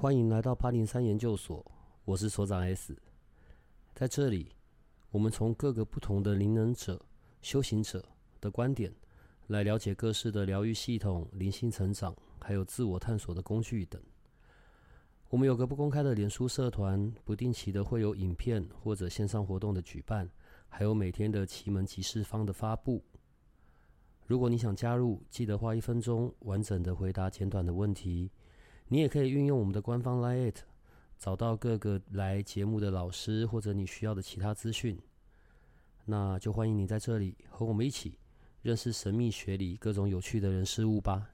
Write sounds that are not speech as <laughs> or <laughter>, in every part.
欢迎来到八零三研究所，我是所长 S。在这里，我们从各个不同的灵能者、修行者的观点，来了解各式的疗愈系统、灵性成长，还有自我探索的工具等。我们有个不公开的脸书社团，不定期的会有影片或者线上活动的举办，还有每天的奇门集市方的发布。如果你想加入，记得花一分钟完整的回答简短的问题。你也可以运用我们的官方 Lite，找到各个来节目的老师或者你需要的其他资讯。那就欢迎你在这里和我们一起认识神秘学里各种有趣的人事物吧。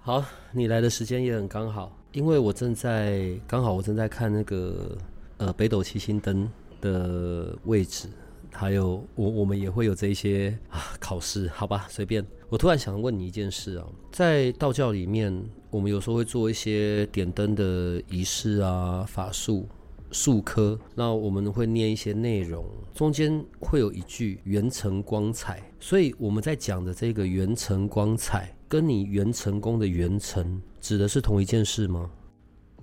好，你来的时间也很刚好，因为我正在刚好我正在看那个呃北斗七星灯的位置，还有我我们也会有这些啊考试，好吧，随便。我突然想问你一件事啊，在道教里面，我们有时候会做一些点灯的仪式啊、法术、术科，那我们会念一些内容，中间会有一句“元辰光彩”，所以我们在讲的这个“元辰光彩”。跟你元成功的元成指的是同一件事吗？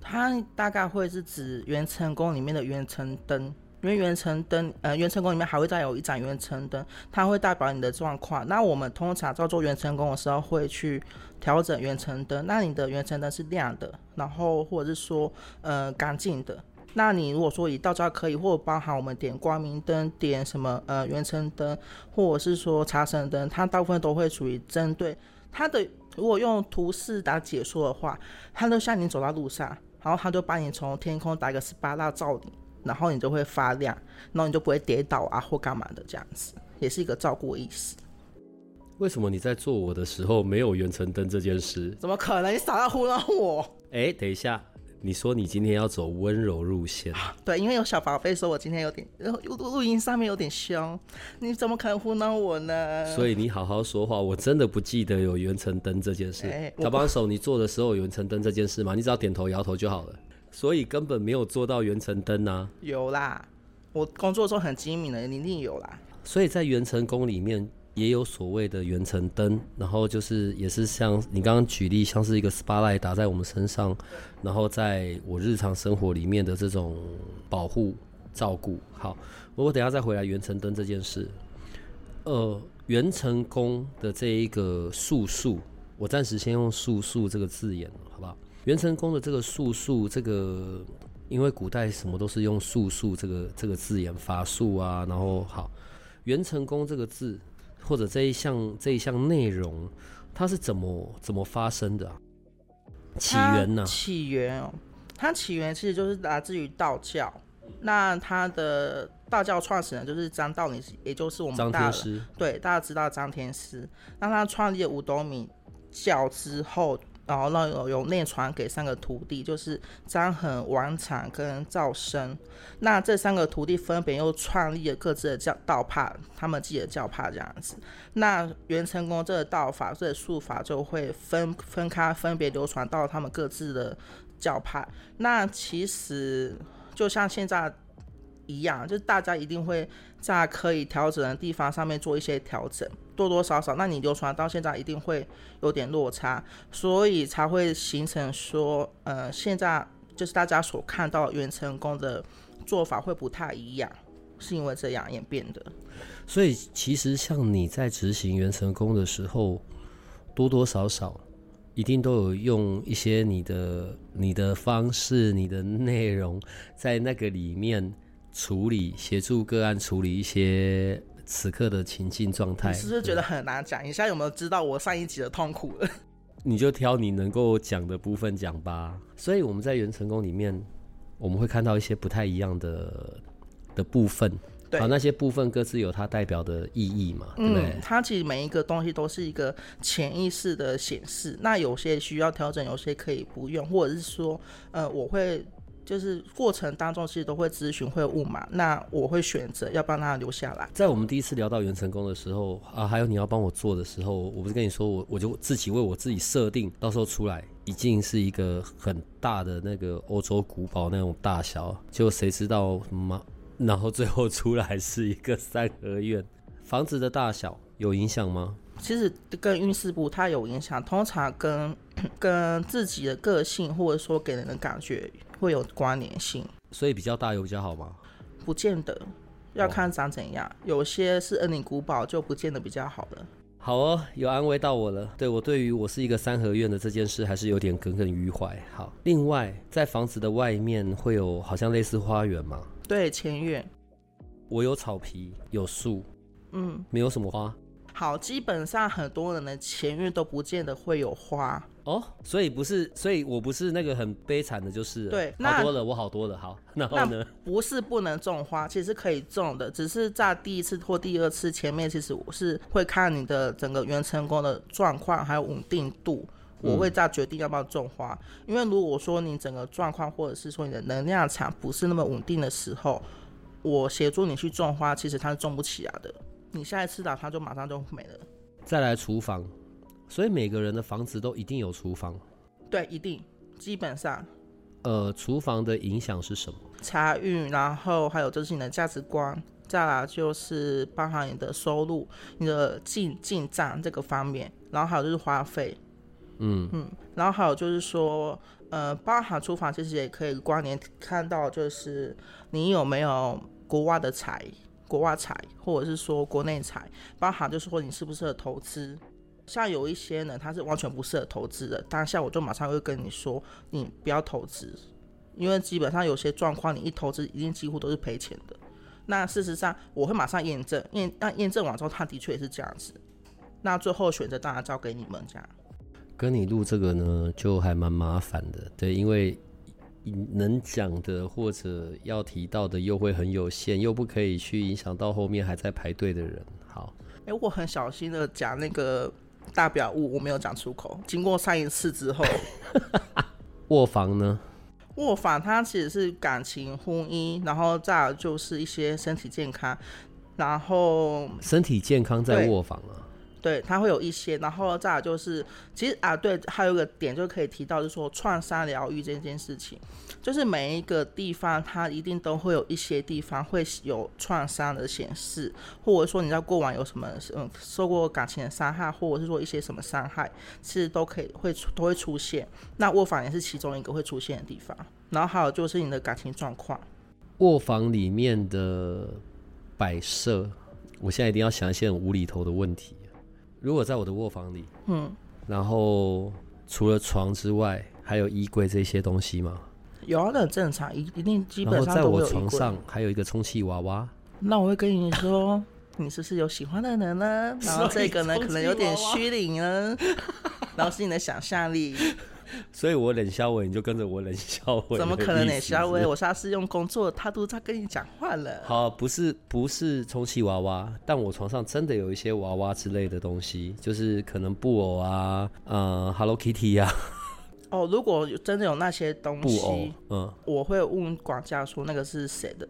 它大概会是指元成功里面的元成灯，因为元成灯，呃，元成功里面还会再有一盏元成灯，它会代表你的状况。那我们通常在做元成功的时候，会去调整元成灯。那你的元成灯是亮的，然后或者是说，呃，干净的。那你如果说以道教可以，或包含我们点光明灯、点什么呃元成灯，或者是说茶神灯，它大部分都会属于针对。它的如果用图示打解说的话，它就像你走到路上，然后它就把你从天空打一个十八大照你，然后你就会发亮，然后你就不会跌倒啊或干嘛的这样子，也是一个照顾意思。为什么你在做我的时候没有远程灯这件事？怎么可能？你少要糊弄我？哎，等一下。你说你今天要走温柔路线，<laughs> 对，因为有小宝贝说我今天有点录录音上面有点凶，你怎么可能糊弄我呢？所以你好好说话，我真的不记得有远程灯这件事。小帮手，你做的时候有远程灯这件事吗？你只要点头摇头就好了。所以根本没有做到圆成灯啊。有啦，我工作时候很精明的，一定有啦。所以在元成宫里面。也有所谓的圆层灯，然后就是也是像你刚刚举例，像是一个 spotlight 打在我们身上，然后在我日常生活里面的这种保护照顾。好，我等下再回来圆层灯这件事。呃，元成功的这一个素素，我暂时先用素素这个字眼，好不好？元成功的这个术数，这个因为古代什么都是用术数这个这个字眼法术啊，然后好，元成功这个字。或者这一项这一项内容，它是怎么怎么发生的？起源呢？起源哦，它起源其实就是来自于道教。那它的道教创始人就是张道陵，也就是我们张天师。对，大家知道张天师。那他创立了五斗米教之后。然后呢，有有内传给三个徒弟，就是张衡、王禅跟赵生。那这三个徒弟分别又创立了各自的教道派，他们自己的教派这样子。那元成功这个道法，这个术法就会分分开，分别流传到他们各自的教派。那其实就像现在。一样，就是大家一定会在可以调整的地方上面做一些调整，多多少少，那你流传到现在一定会有点落差，所以才会形成说，呃，现在就是大家所看到元成功的做法会不太一样，是因为这样演变的。所以其实像你在执行元成功的时候，多多少少一定都有用一些你的你的方式、你的内容在那个里面。处理协助个案处理一些此刻的情境状态，你是不是觉得很难讲？你现在有没有知道我上一集的痛苦了？<laughs> 你就挑你能够讲的部分讲吧。所以我们在元成功里面，我们会看到一些不太一样的的部分。好，那些部分各自有它代表的意义嘛？对不对？它其实每一个东西都是一个潜意识的显示。那有些需要调整，有些可以不用，或者是说，呃，我会。就是过程当中，其实都会咨询会误嘛，那我会选择要帮他留下来。在我们第一次聊到元成功的时候啊，还有你要帮我做的时候，我不是跟你说我我就自己为我自己设定，到时候出来已经是一个很大的那个欧洲古堡那种大小，结果谁知道吗？然后最后出来是一个三合院。房子的大小有影响吗？其实跟运势不太有影响，通常跟跟自己的个性或者说给人的感觉会有关联性，所以比较大有比较好吗？不见得要看长怎样，有些是恩宁古堡就不见得比较好了。好哦，有安慰到我了。对我对于我是一个三合院的这件事，还是有点耿耿于怀。好，另外在房子的外面会有好像类似花园吗？对，前院，我有草皮，有树，嗯，没有什么花好，基本上很多人的前运都不见得会有花。哦。所以不是，所以我不是那个很悲惨的，就是对那好多了，我好多了。好，<laughs> 然后那呢？不是不能种花，其实可以种的，只是在第一次或第二次前面，其实我是会看你的整个原成功的状况还有稳定度，我会再决定要不要种花。因为如果说你整个状况或者是说你的能量场不是那么稳定的时候，我协助你去种花，其实它是种不起来的。你下一次打它就马上就没了。再来厨房，所以每个人的房子都一定有厨房。对，一定，基本上呃，厨房的影响是什么？财运，然后还有就是你的价值观，再来就是包含你的收入、你的进进账这个方面，然后还有就是花费，嗯嗯，然后还有就是说，呃，包含厨房其实也可以关联看到，就是你有没有国外的财、国外财，或者是说国内财，包含就是说你适不适合投资。像有一些人他是完全不适合投资的，当下我就马上会跟你说，你不要投资，因为基本上有些状况你一投资一定几乎都是赔钱的。那事实上我会马上验证，验那验证完之后，他的确也是这样子。那最后选择当然交给你们这样。跟你录这个呢，就还蛮麻烦的，对，因为能讲的或者要提到的又会很有限，又不可以去影响到后面还在排队的人。好，哎、我很小心的讲那个大表物，我没有讲出口。经过上一次之后，<laughs> 卧房呢？卧房它其实是感情、婚姻，然后再来就是一些身体健康，然后身体健康在卧房啊。对，它会有一些，然后再来就是，其实啊，对，还有一个点就可以提到，就是说创伤疗愈这件事情，就是每一个地方它一定都会有一些地方会有创伤的显示，或者说你在过往有什么嗯受过感情的伤害，或者是说一些什么伤害，其实都可以会出都会出现。那卧房也是其中一个会出现的地方，然后还有就是你的感情状况。卧房里面的摆设，我现在一定要想一些很无厘头的问题。如果在我的卧房里，嗯，然后除了床之外，还有衣柜这些东西吗？有啊，那很正常，一一定基然后本上都会在我有衣柜。床上还有一个充气娃娃，那我会跟你说，你是不是有喜欢的人呢？然后这个呢，可能有点虚灵呢，<laughs> 然后是你的想象力，<laughs> 所以我冷笑伟，你就跟着我冷笑伟。怎么可能呢？小小伟，我下次用工作的态度在跟你讲话了。好，不是不是充气娃娃，但我床上真的有一些娃娃之类的东西，就是可能布偶啊，呃，Hello Kitty 啊，哦，如果真的有那些东布偶西，，嗯我会问管家说那个是谁的，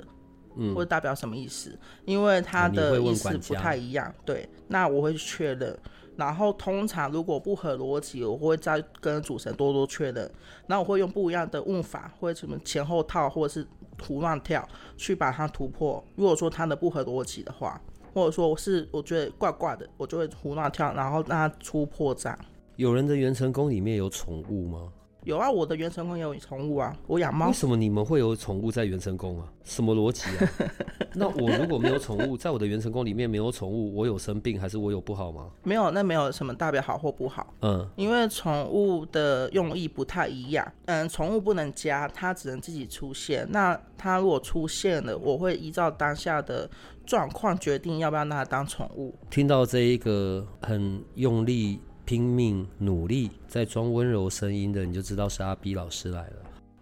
嗯或者代表什么意思，因为他的意思不太一样。对，那我会去确认。然后通常如果不合逻辑，我会再跟主神多多确认。那我会用不一样的问法，或者什么前后套，或者是胡乱跳，去把它突破。如果说它的不合逻辑的话，或者说是我觉得怪怪的，我就会胡乱跳，然后让它出破绽。有人的元神宫里面有宠物吗？有啊，我的元成功也有宠物啊，我养猫为。什么你们会有宠物在元成功啊？什么逻辑啊？<laughs> 那我如果没有宠物，在我的元成功里面没有宠物，我有生病还是我有不好吗？没有，那没有什么代表好或不好。嗯，因为宠物的用意不太一样，嗯，宠物不能加，它只能自己出现。那它如果出现了，我会依照当下的状况决定要不要拿它当宠物。听到这一个很用力、拼命、努力在装温柔声音的，你就知道是阿 B 老师来了。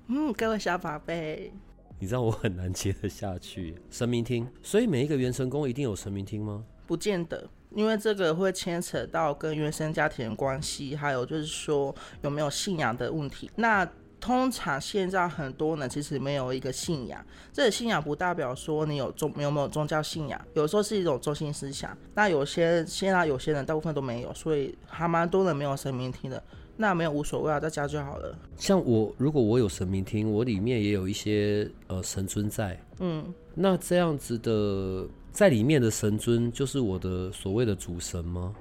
嗯，各位小宝贝，你知道我很难接得下去。神明厅，所以每一个元神宫一定有神明厅吗？不见得，因为这个会牵扯到跟原生家庭的关系，还有就是说有没有信仰的问题。那通常现在很多人其实没有一个信仰，这个信仰不代表说你有宗有没有宗教信仰，有时候是一种中心思想。那有些现在有些人大部分都没有，所以还蛮多人没有神明听的。那没有无所谓啊，在家就好了。像我，如果我有神明听，我里面也有一些呃神尊在。嗯，那这样子的在里面的神尊就是我的所谓的主神吗？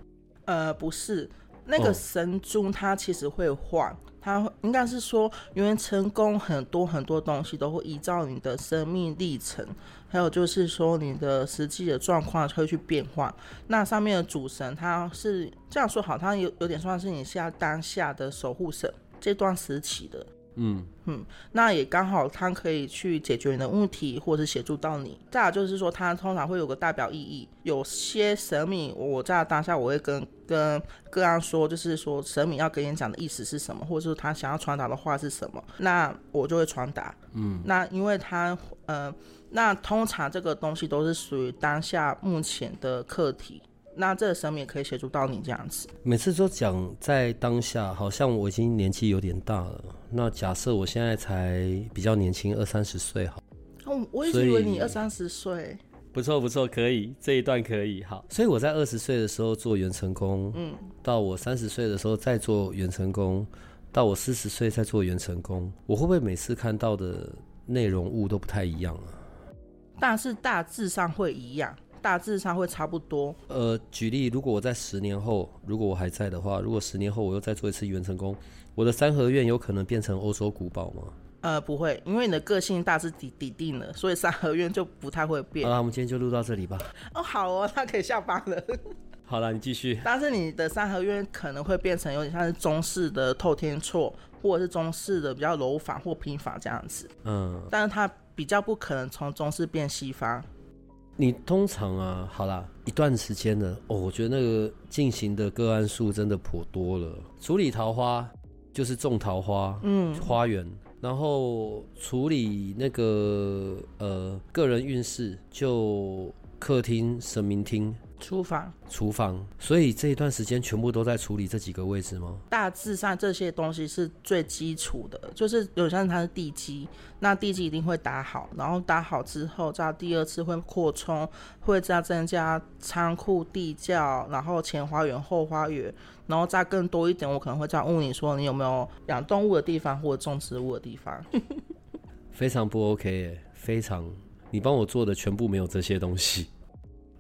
呃，不是，那哦个神珠它其实会换，它应该是说因为成功很多很多东西都会依照你的生命历程，还有就是说你的实际的状况会去变化。那上面的主神它是这样说好，它有有点算是你现在当下的守护神这段时期的。嗯嗯，那也刚好，它可以去解决你的问题，或者是协助到你。再来就是说，它通常会有个代表意义。有些神明，我在当下我会跟跟个案说，就是说神明要跟你讲的意思是什么，或者是他想要传达的话是什么，那我就会传达。嗯，那因为他呃，那通常这个东西都是属于当下目前的课题。那这个神明也可以协助到你这样子。每次都讲在当下，好像我已经年纪有点大了。那假设我现在才比较年轻，二三十岁，好，哦，我一直以为你二三十岁。不错不错，可以这一段可以好。所以我在二十岁的时候做元成功，嗯，到我三十岁的时候再做元成功，到我四十岁再做元成功，我会不会每次看到的内容物都不太一样啊？但是大致上会一样，大致上会差不多。呃，举例，如果我在十年后，如果我还在的话，如果十年后我又再做一次元成功，我的三合院有可能变成欧洲古堡吗？呃，不会，因为你的个性大致底底定了，所以三合院就不太会变好。了，我们今天就录到这里吧。哦，好哦，那可以下班了。<laughs> 好了，你继续。<laughs> 但是你的三合院可能会变成有点像是中式的透天厝，或者是中式的比较楼房或平房这样子，嗯，但是它比较不可能从中式变西方。你通常啊，好啦，一段时间了哦，我觉得那个进行的个案数真的颇多了。处理桃花就是种桃花，嗯，花园，然后处理那个呃个人运势，就客厅、神明厅、厨房厨房。所以这一段时间全部都在处理这几个位置吗？大致上这些东西是最基础的，就是有像它是地基，那地基一定会打好，然后打好之后，再第二次会扩充，会再增加仓库、地窖，然后前花园、后花园，然后再更多一点，我可能会再问你说你有没有养动物的地方或者种植物的地方。非常不 OK 耶，非常，你帮我做的全部没有这些东西，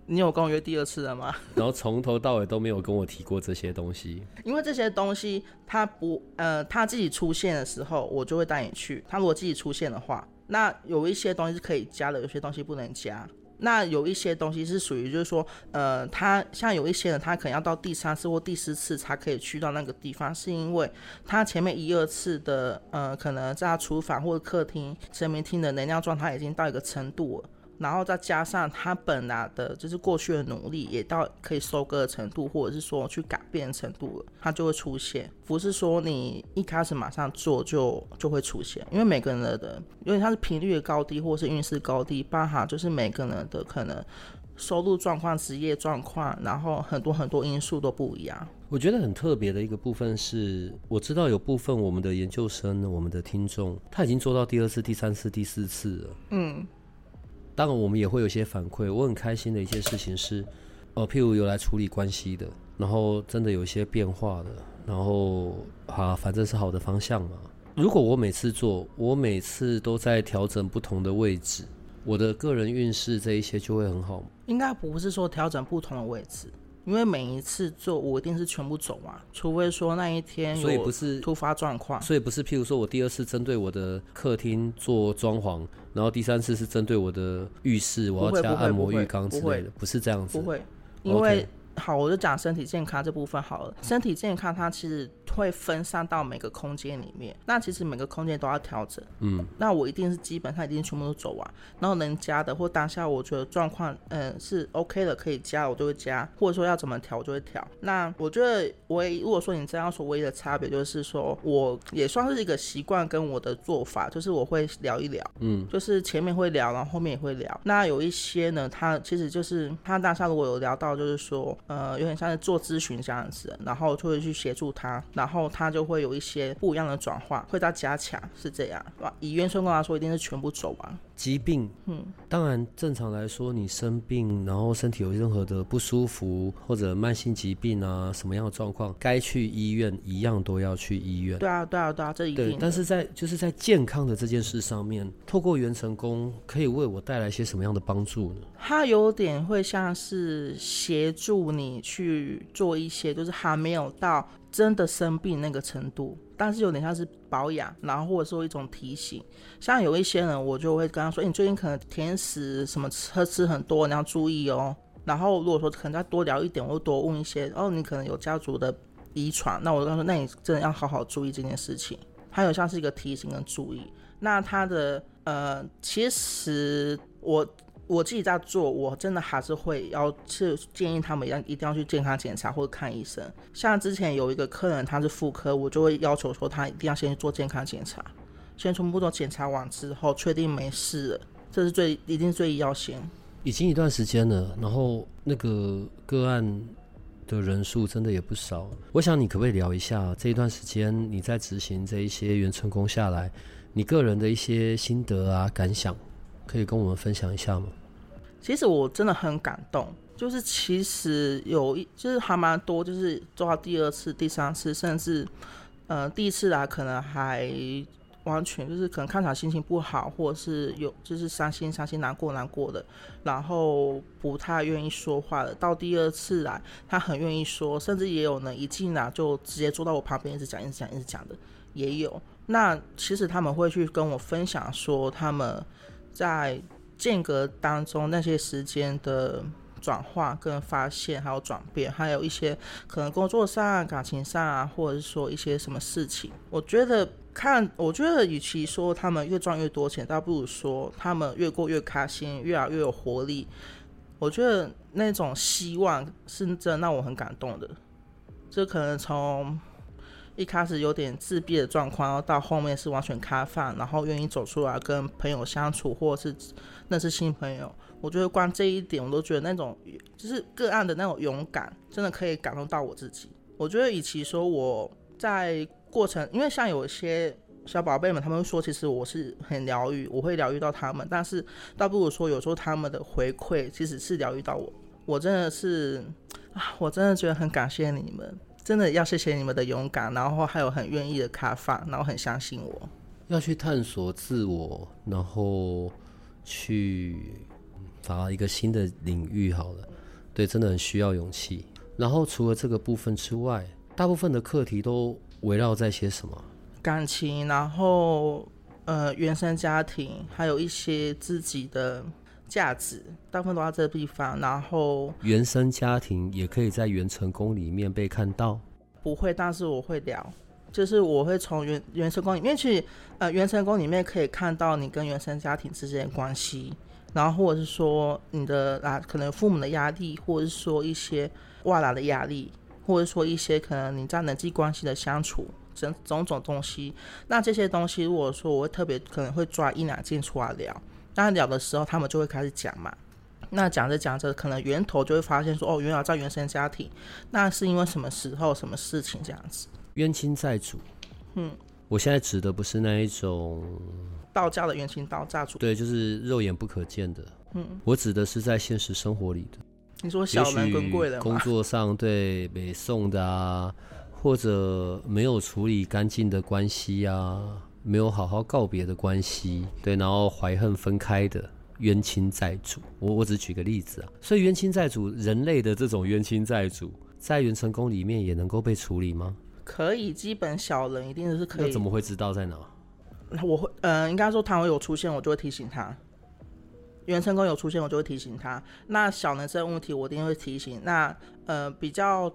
你有跟我约第二次了吗？<laughs> 然后从头到尾都没有跟我提过这些东西。因为这些东西他不呃他自己出现的时候，我就会带你去。他如果自己出现的话，那有一些东西是可以加的，有些东西不能加。那有一些东西是属于就是说，呃，他像有一些人，他可能要到第三次或第四次才可以去到那个地方，是因为他前面一二次的呃，可能在他厨房或者客厅、神明厅的能量状态已经到一个程度了。然后再加上他本来的就是过去的努力也到可以收割的程度，或者是说去改变的程度了，它就会出现。不是说你一开始马上做就就会出现，因为每个人的因为它是频率的高低，或是运势高低，包含就是每个人的可能收入状况、职业状况，然后很多很多因素都不一样。我觉得很特别的一个部分是，我知道有部分我们的研究生、我们的听众，他已经做到第二次、第三次、第四次了。嗯，当然，我们也会有一些反馈。我很开心的一件事情是，呃，譬如有来处理关系的，然后真的有一些变化的，然后啊，反正是好的方向嘛。如果我每次做，我每次都在调整不同的位置，我的个人运势这一些就会很好。应该不是说调整不同的位置。因为每一次做，我一定是全部走完，除非说那一天所以有不是突发状况。所以不是，譬如说我第二次针对我的客厅做装潢，然后第三次是针对我的浴室，我要加按摩浴缸之类的，不是这样子。不会，因为好，我就讲身体健康这部分好了。身体健康它其实会分散到每个空间里面，那其实每个空间都要调整。嗯，那我一定是基本上一定全部都走完，然后能加的或当下我觉得状况嗯是 OK 的可以加，我就会加，或者说要怎么调我就会调。那我觉得唯如果说你这样说唯一的差别就是说，我也算是一个习惯跟我的做法，就是我会聊一聊，嗯，就是前面会聊，然后后面也会聊。那有一些呢，他其实就是他当下如果有聊到，就是说呃，有点像是做咨询这样子，然后就会去协助他，然后他就会有一些不一样的转化，会再加强，是这样。以原生工来说，一定是全部走完。疾病，嗯，当然正常来说，你生病，然后身体有任何的不舒服或者慢性疾病啊，什么样的状况，该去医院一样都要去医院。对啊，对啊，对啊，这一定。对，但是在就是在健康的这件事上面，透过元成功可以为我带来些什么样的帮助呢？它有点会像是协助你去做一些，就是还没有到真的生病那个程度。但是有点像是保养，然后或者说一种提醒。像有一些人，我就会跟他说：“你最近可能甜食什么吃吃很多，你要注意哦。”然后如果说可能再多聊一点，我就多问一些。哦，你可能有家族的遗传，那我就跟他说：“那你真的要好好注意这件事情。”还有像是一个提醒跟注意。那他的呃，其实我。我自己在做，我真的还是会要去建议他们要一定要去健康检查或者看医生。像之前有一个客人他是妇科，我就会要求说他一定要先去做健康检查，先全部都检查完之后确定没事了，这是最一定最要先。已经一段时间了，然后那个个案的人数真的也不少。我想你可不可以聊一下这一段时间你在执行这一些原成功下来，你个人的一些心得啊感想，可以跟我们分享一下吗？其实我真的很感动，就是其实有一就是还蛮多，就是做到第二次、第三次，甚至呃第一次来可能还完全就是可能看起来心情不好，或者是有就是伤心、伤心、难过、难过的，然后不太愿意说话的。到第二次来，他很愿意说，甚至也有呢一进来就直接坐到我旁边一直讲、一直讲、一直讲的也有。那其实他们会去跟我分享说他们在。间隔当中那些时间的转化跟发现，还有转变，还有一些可能工作上、感情上啊，或者是说一些什么事情，我觉得看，我觉得与其说他们越赚越多钱，倒不如说他们越过越开心，越来越有活力。我觉得那种希望是真让我很感动的。这可能从。一开始有点自闭的状况，然后到后面是完全开放，然后愿意走出来跟朋友相处，或者是认识新朋友。我觉得光这一点，我都觉得那种就是个案的那种勇敢，真的可以感动到我自己。我觉得与其说我在过程，因为像有些小宝贝们，他们说其实我是很疗愈，我会疗愈到他们，但是倒不如说有时候他们的回馈其实是疗愈到我。我真的是啊，我真的觉得很感谢你们。真的要谢谢你们的勇敢，然后还有很愿意的开放，然后很相信我。要去探索自我，然后去找到一个新的领域。好了，对，真的很需要勇气。然后除了这个部分之外，大部分的课题都围绕在些什么？感情，然后呃，原生家庭，还有一些自己的。价值大部分都在这个地方，然后原生家庭也可以在原成功里面被看到。不会，但是我会聊，就是我会从原原成功里面去，呃，原成功里面可以看到你跟原生家庭之间的关系，然后或者是说你的啊，可能父母的压力，或者是说一些外来的压力，或者说一些可能你在人际关系的相处，种种种东西。那这些东西，如果说我会特别可能会抓一两件出来聊。那聊的时候，他们就会开始讲嘛。那讲着讲着，可能源头就会发现说，哦，原来在原生家庭，那是因为什么时候、什么事情这样子？冤亲债主。嗯，我现在指的不是那一种道家的冤亲道债主，对，就是肉眼不可见的。嗯，我指的是在现实生活里的。你说小人跟贵人工作上对北宋的啊，或者没有处理干净的关系啊。没有好好告别的关系，对，然后怀恨分开的冤亲债主，我我只举个例子啊，所以冤亲债主，人类的这种冤亲债主，在元成功里面也能够被处理吗？可以，基本小人一定是可以。那怎么会知道在哪？我会，嗯，应该说他会有出现，我就会提醒他。元成功有出现，我就会提醒他。那小人这个问题，我一定会提醒。那呃，比较。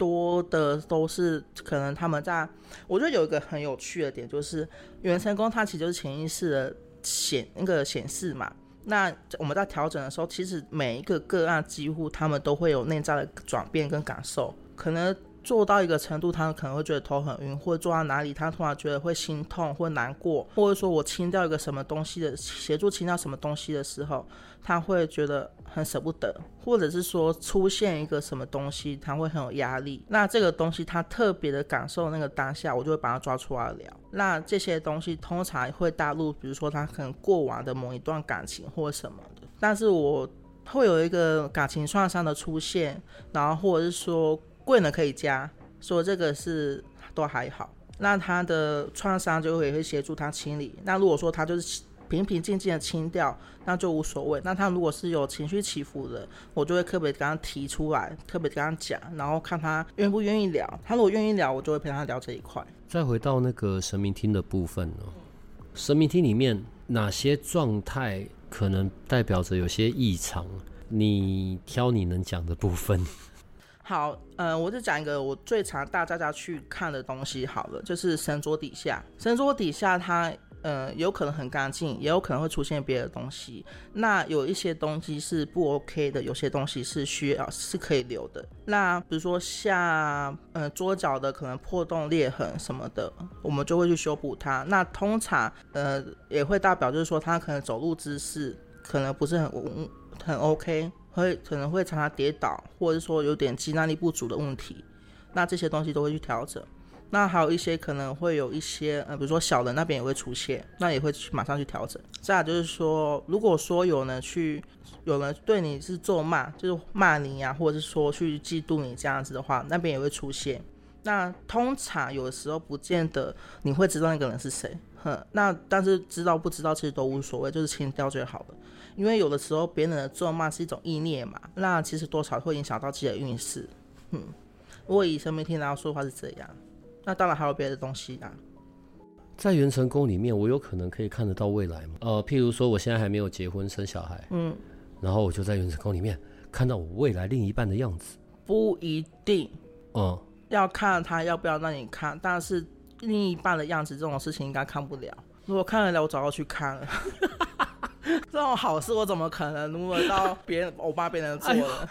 多的都是可能他们在，我觉得有一个很有趣的点，就是原神宫它其实就是潜意识的显那个显示嘛。那我们在调整的时候，其实每一个个案几乎他们都会有内在的转变跟感受。可能做到一个程度，他可能会觉得头很晕，或者做到哪里，他突然觉得会心痛或难过，或者说我清掉一个什么东西的协助清掉什么东西的时候，他会觉得很舍不得，或者是说出现一个什么东西，他会很有压力。那这个东西他特别的感受那个当下，我就会把它抓出来聊。那这些东西通常会带入，比如说他可能过往的某一段感情或什么的，但是我会有一个感情创伤的出现，然后或者是说。贵呢可以加，说这个是都还好，那他的创伤就会会协助他清理。那如果说他就是平平静静的清掉，那就无所谓。那他如果是有情绪起伏的，我就会特别跟他提出来，特别跟他讲，然后看他愿不愿意聊。他如果愿意聊，我就会陪他聊这一块。再回到那个神明厅的部分呢？神明厅里面哪些状态可能代表着有些异常？你挑你能讲的部分。好，呃，我就讲一个我最常带大家去看的东西。好了，就是神桌底下，神桌底下它，呃，有可能很干净，也有可能会出现别的东西。那有一些东西是不 OK 的，有些东西是需要是可以留的。那比如说像，呃，桌角的可能破洞裂痕什么的，我们就会去修补它。那通常，呃，也会代表就是说他可能走路姿势可能不是很很 OK。会可能会常常跌倒，或者是说有点肌耐力不足的问题，那这些东西都会去调整。那还有一些可能会有一些，呃，比如说小人那边也会出现，那也会去马上去调整。再就是说，如果说有人去，有人对你是咒骂，就是骂你呀，或者是说去嫉妒你这样子的话，那边也会出现。那通常有的时候不见得你会知道那个人是谁，哼。那但是知道不知道其实都无所谓，就是清掉就好了。因为有的时候别人的咒骂是一种意念嘛，那其实多少会影响到自己的运势。嗯，如果以生没听来说的话是这样，那当然还有别的东西啊。在元成宫里面，我有可能可以看得到未来吗？呃，譬如说我现在还没有结婚生小孩，嗯，然后我就在元成宫里面看到我未来另一半的样子。不一定，嗯，要看他要不要让你看，但是另一半的样子这种事情应该看不了。如果看得了，我早就去看了。<laughs> 这种好事我怎么可能如果到别人我帮别人做了？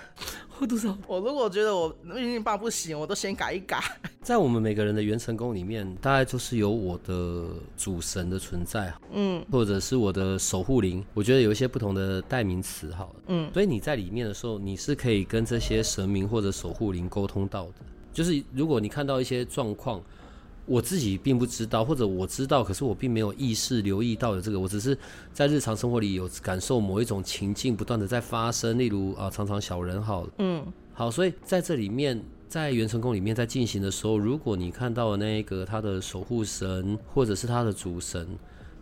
我多少？我如果觉得我另一半不行，我都先改一改。<laughs> 在我们每个人的元成功里面，大概就是有我的主神的存在，嗯，或者是我的守护灵。我觉得有一些不同的代名词，好了，嗯，所以你在里面的时候，你是可以跟这些神明或者守护灵沟通到的。就是如果你看到一些状况。我自己并不知道，或者我知道，可是我并没有意识留意到的这个，我只是在日常生活里有感受某一种情境不断的在发生，例如啊，常常小人好，嗯，好，所以在这里面，在元成功里面在进行的时候，如果你看到了那个他的守护神或者是他的主神，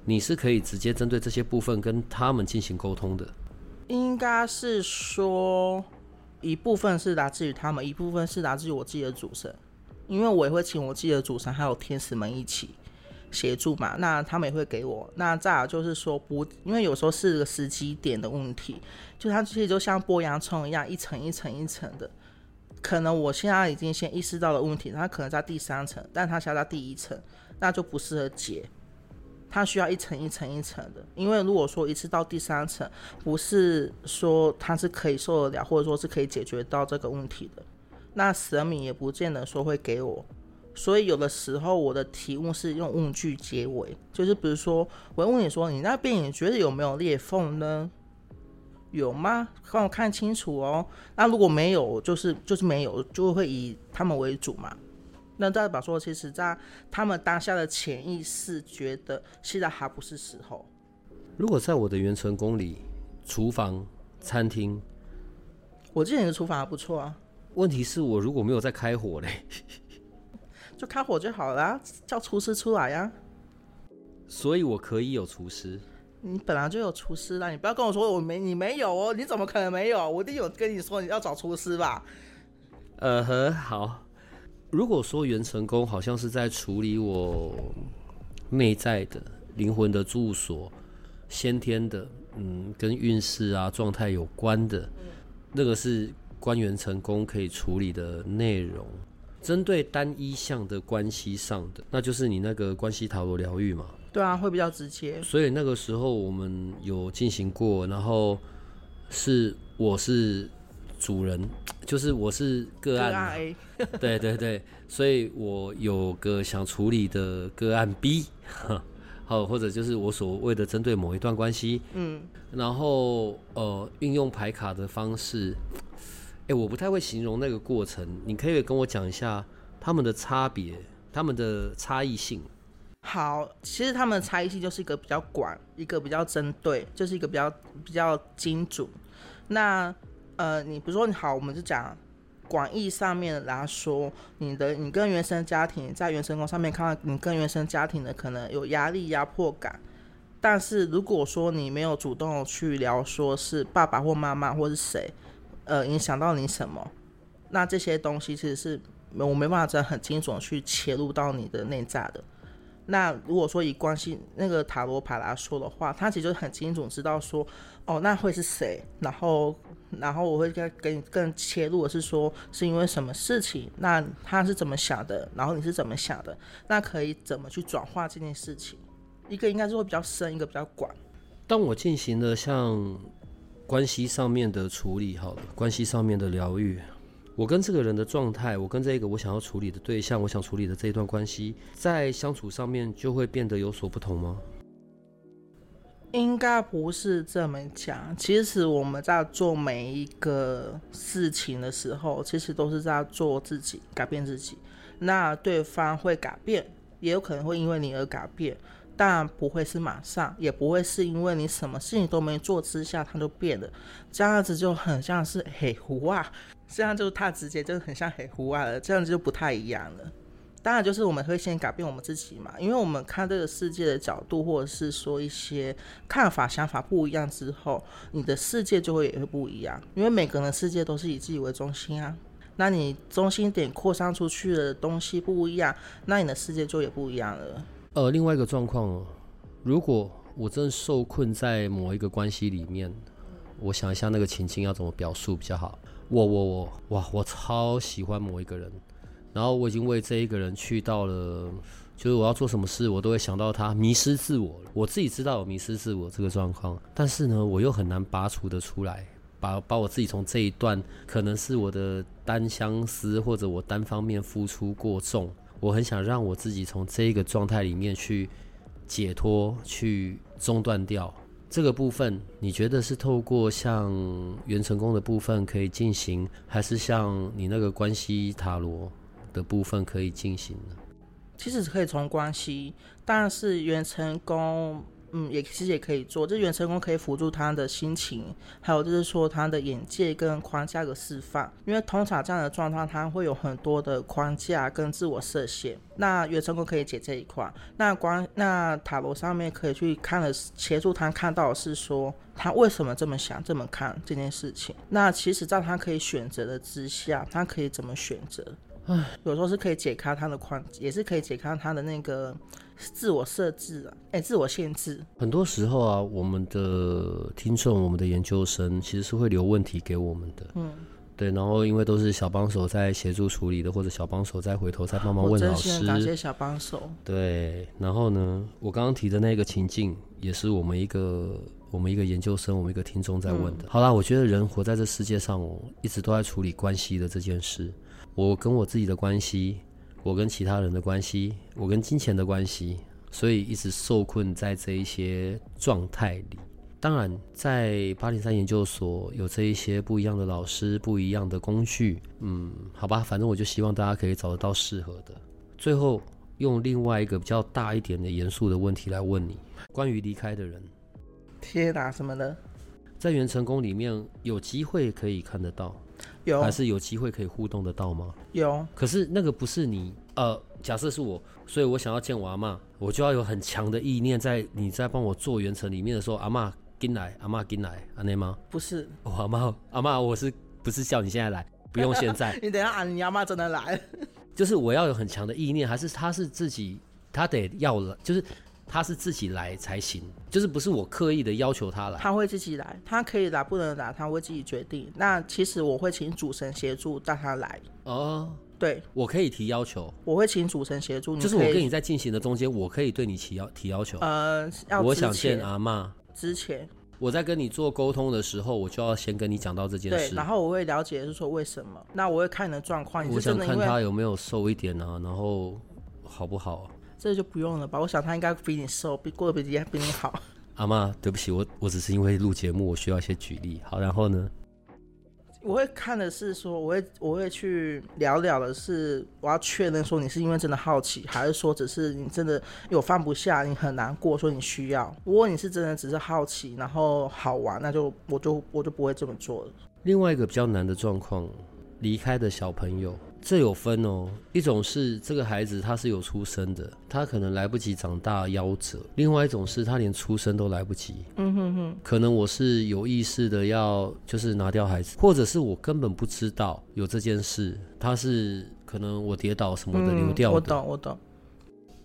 你是可以直接针对这些部分跟他们进行沟通的。应该是说一部分是来自于他们，一部分是来自于我自己的主神。因为我也会请我自己的主神还有天使们一起协助嘛，那他们也会给我。那再有就是说不，因为有时候是个时机点的问题，就它其实就像剥洋葱一样，一层一层一层的。可能我现在已经先意识到了问题，它可能在第三层，但它现在第一层，那就不适合解。它需要一层一层一层的，因为如果说一次到第三层，不是说它是可以受得了，或者说是可以解决到这个问题的。那神明也不见得说会给我，所以有的时候我的提问是用问句结尾，就是比如说我问你说，你那边你觉得有没有裂缝呢？有吗？帮我看清楚哦。那如果没有，就是就是没有，就会以他们为主嘛。那代表说，其实在他们当下的潜意识觉得现在还不是时候。如果在我的原成宫里，厨房、餐厅，我记得你的厨房还不错啊。问题是我如果没有在开火嘞，<laughs> 就开火就好了，叫厨师出来呀。所以我可以有厨师。你本来就有厨师啦，你不要跟我说我没你没有哦，你怎么可能没有？我一定有跟你说你要找厨师吧。呃呵，好。如果说袁成功好像是在处理我内在的灵魂的住所、先天的，嗯，跟运势啊状态有关的，那个是。官员成功可以处理的内容，针对单一项的关系上的，那就是你那个关系塔罗疗愈嘛？对啊，会比较直接。所以那个时候我们有进行过，然后是我是主人，就是我是个个案嘛，案 A，<laughs> 对对对，所以我有个想处理的个案 B，<laughs> 好，或者就是我所谓的针对某一段关系，嗯，然后呃，运用牌卡的方式，哎，我不太会形容那个过程，你可以跟我讲一下他们的差别，他们的差异性。好，其实他们的差异性就是一个比较广，一个比较针对，就是一个比较比较精准。那呃，你比如说你，好，我们就讲广义上面来说，你的你跟原生家庭在原生宫上面看到你跟原生家庭的可能有压力、压迫感。但是如果说你没有主动去聊，说是爸爸或妈妈或是谁，呃，影响到你什么，那这些东西其实是我没办法真的很精准去切入到你的内在的。那如果说以关系那个塔罗牌来说的话，它其实就很清楚知道说，哦，那会是谁，然后，然后我会跟给你更切入的是说，是因为什么事情，那他是怎么想的，然后你是怎么想的，那可以怎么去转化这件事情，一个应该是会比较深，一个比较广。当我进行了像关系上面的处理，好了，关系上面的疗愈，我跟这个人的状态，我跟这个我想要处理的对象，我想处理的这一段关系，在相处上面就会变得有所不同吗？应该不是这么讲。其实我们在做每一个事情的时候，其实都是在做自己，改变自己。那对方会改变，也有可能会因为你而改变，但不会是马上，也不会是因为你什么事情都没做之下他就变了。这样子就很像是黑胡啊，这样就太直接，就很像黑胡啊了，这样子就不太一样了。当然，就是我们会先改变我们自己嘛，因为我们看这个世界的角度，或者是说一些看法、想法不一样之后，你的世界就会也会不一样。因为每个人的世界都是以自己为中心啊，那你中心点扩散出去的东西不一样，那你的世界就也不一样了。呃，另外一个状况哦，如果我真的受困在某一个关系里面，我想一下那个情境要怎么表述比较好。我我我哇，我超喜欢某一个人。然后我已经为这一个人去到了，就是我要做什么事，我都会想到他迷失自我。我自己知道有迷失自我这个状况，但是呢，我又很难拔除的出来，把把我自己从这一段可能是我的单相思或者我单方面付出过重，我很想让我自己从这个状态里面去解脱，去中断掉这个部分。你觉得是透过像元成功的部分可以进行，还是像你那个关系塔罗？的部分可以进行呢？其实可以从关系，但是元成功，嗯，也其实也可以做。这元成功可以辅助他的心情，还有就是说他的眼界跟框架的释放。因为通常这样的状态，他会有很多的框架跟自我设限。那元成功可以解这一块。那关那塔罗上面可以去看的协助他看到的是说他为什么这么想这么看这件事情。那其实在他可以选择的之下，他可以怎么选择？有时候是可以解开他的框，也是可以解开他的那个自我设置啊，哎，自我限制。很多时候啊，我们的听众、我们的研究生其实是会留问题给我们的，嗯，对。然后因为都是小帮手在协助处理的，或者小帮手再回头再帮忙问老师。感谢小帮手。对，然后呢，我刚刚提的那个情境，也是我们一个我们一个研究生，我们一个听众在问的。好啦，我觉得人活在这世界上，哦，一直都在处理关系的这件事。我跟我自己的关系，我跟其他人的关系，我跟金钱的关系，所以一直受困在这一些状态里。当然，在八零三研究所有这一些不一样的老师、不一样的工具，嗯，好吧，反正我就希望大家可以找得到适合的。最后，用另外一个比较大一点的严肃的问题来问你：关于离开的人，天打，什么的，在元成功里面有机会可以看得到。有还是有机会可以互动得到吗？有，可是那个不是你呃，假设是我，所以我想要见我阿妈，我就要有很强的意念，在你在帮我做原程里面的时候，阿妈进来，阿妈进来，阿内吗？不是，我阿妈阿妈，我是不是叫你现在来？不用现在，<laughs> 你等下啊，你阿妈真的来，<laughs> 就是我要有很强的意念，还是他是自己他得要了，就是。他是自己来才行，就是不是我刻意的要求他来，他会自己来，他可以来不能来，他会自己决定。那其实我会请主神协助带他来。哦，对，我可以提要求，我会请主神协助你。就是我跟你在进行的中间，我可以对你提要提要求。呃，要我想见阿妈之前，我在跟你做沟通的时候，我就要先跟你讲到这件对，事。然后我会了解是说为什么，那我会看你的状况，你我想看他有没有瘦一点啊，然后好不好啊？这就不用了吧？我想他应该比你瘦，比过得比你比你好。阿妈，对不起，我我只是因为录节目，我需要一些举例。好，然后呢？我会看的是说，我会我会去聊聊的是，我要确认说你是因为真的好奇，还是说只是你真的有放不下，你很难过，说你需要。如果你是真的只是好奇，然后好玩，那就我就我就不会这么做了。另外一个比较难的状况，离开的小朋友，这有分哦。一种是这个孩子他是有出生的，他可能来不及长大夭折；另外一种是他连出生都来不及。嗯哼哼，可能我是有意识的要就是拿掉孩子，或者是我根本不知道有这件事，他是可能我跌倒什么的流掉嗯、我，懂我懂。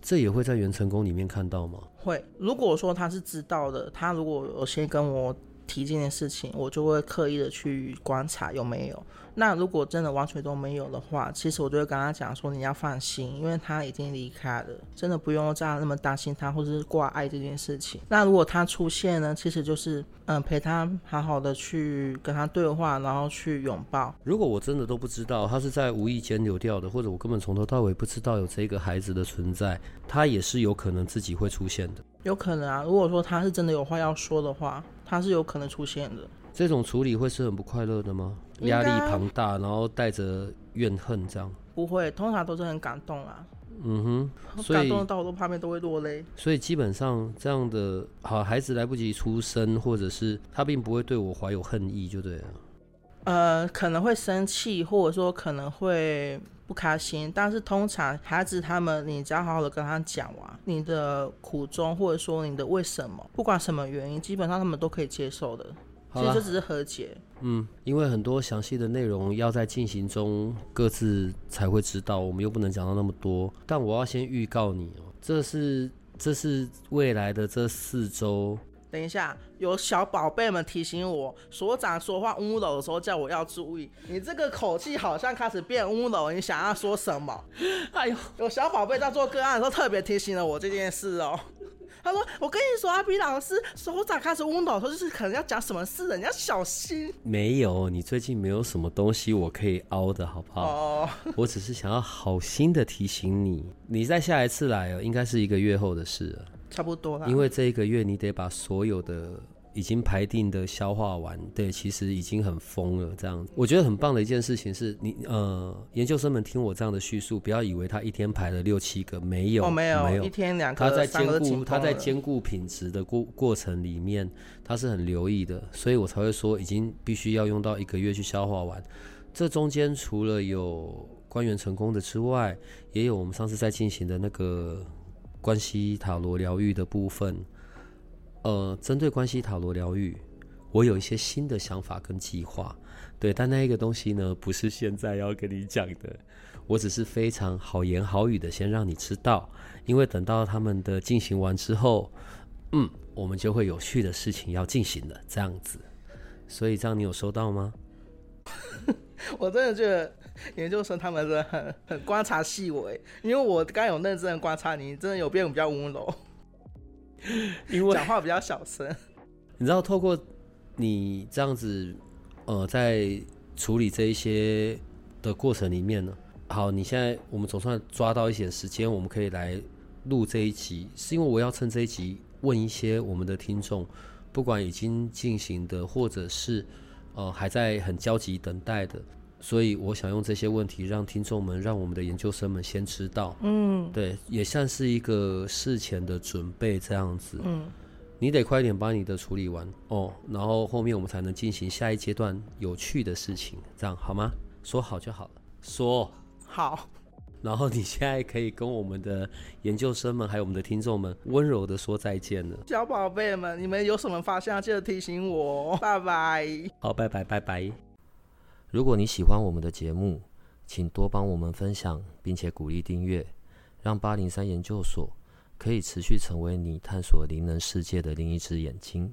这也会在元成功里面看到吗？会，如果说他是知道的，他如果有先跟我提这件事情，我就会刻意的去观察有没有。那如果真的完全都没有的话，其实我就会跟他讲说，你要放心，因为他已经离开了，真的不用这样那么担心他或者是挂碍这件事情。那如果他出现呢，其实就是嗯陪他好好的去跟他对话，然后去拥抱。如果我真的都不知道他是在无意间流掉的，或者我根本从头到尾不知道有这个孩子的存在，他也是有可能自己会出现的。有可能啊，如果说他是真的有话要说的话，他是有可能出现的。这种处理会是很不快乐的吗？压力庞大，然后带着怨恨这样。不会，通常都是很感动啊，嗯哼，所以感动到我都旁边都会落泪。所以基本上这样的好孩子来不及出生，或者是他并不会对我怀有恨意，就对了。呃，可能会生气，或者说可能会不开心，但是通常孩子他们，你只要好好的跟他讲完你的苦衷，或者说你的为什么，不管什么原因，基本上他们都可以接受的。其实这只是和解。嗯，因为很多详细的内容要在进行中各自才会知道，我们又不能讲到那么多。但我要先预告你哦，这是这是未来的这四周，等一下，有小宝贝们提醒我，所长说话温柔的时候叫我要注意。你这个口气好像开始变温柔，你想要说什么？<laughs> 哎呦，有小宝贝在做个案的时候特别提醒了我这件事哦。他说：“我跟你说，阿比老师所长开始温柔的时候，就是可能要讲什么事的，你要小心没有，你最近没有什么东西我可以凹的好不好？哦。我只是想要好心的提醒你，你再下一次来哦，应该是一个月后的事了。差不多啦。因为这一个月你得把所有的已经排定的消化完，对，其实已经很疯了。这样子，我觉得很棒的一件事情是你呃，研究生们听我这样的叙述，不要以为他一天排了六七个，没有，哦，没没有，一天两个，他在兼顾他在兼顾品质的过过程里面，他是很留意的，所以我才会说已经必须要用到一个月去消化完。这中间除了有官员成功的之外，也有我们上次在进行的那个关系塔罗疗愈的部分。呃，针对关系塔罗疗愈，我有一些新的想法跟计划。对，但那一个东西呢，不是现在要跟你讲的，我只是非常好言好语的先让你知道，因为等到他们的进行完之后，嗯，我们就会有趣的事情要进行了，这样子。所以这样你有收到吗？<laughs> 我真的觉得研究生他们真的很很观察细微，因为我刚有认真的观察你，真的有变比较温柔，因为 <laughs> 讲话比较小声。<laughs> 你知道，透过你这样子，呃，在处理这一些的过程里面呢，好，你现在我们总算抓到一些时间，我们可以来录这一集，是因为我要趁这一集问一些我们的听众，不管已经进行的，或者是呃还在很焦急等待的，所以我想用这些问题让听众们，让我们的研究生们先知道，嗯对，也算是一个事前的准备这样子。嗯，你得快一点把你的处理完哦，然后后面我们才能进行下一阶段有趣的事情，这样好吗？说好就好了，说。好，然后你现在可以跟我们的研究生们还有我们的听众们温柔的说再见了。小宝贝们，你们有什么发现，记得提醒我哦。拜拜。好，拜拜拜拜。如果你喜欢我们的节目，请多帮我们分享，并且鼓励订阅，让八零三研究所可以持续成为你探索灵能世界的另一只眼睛。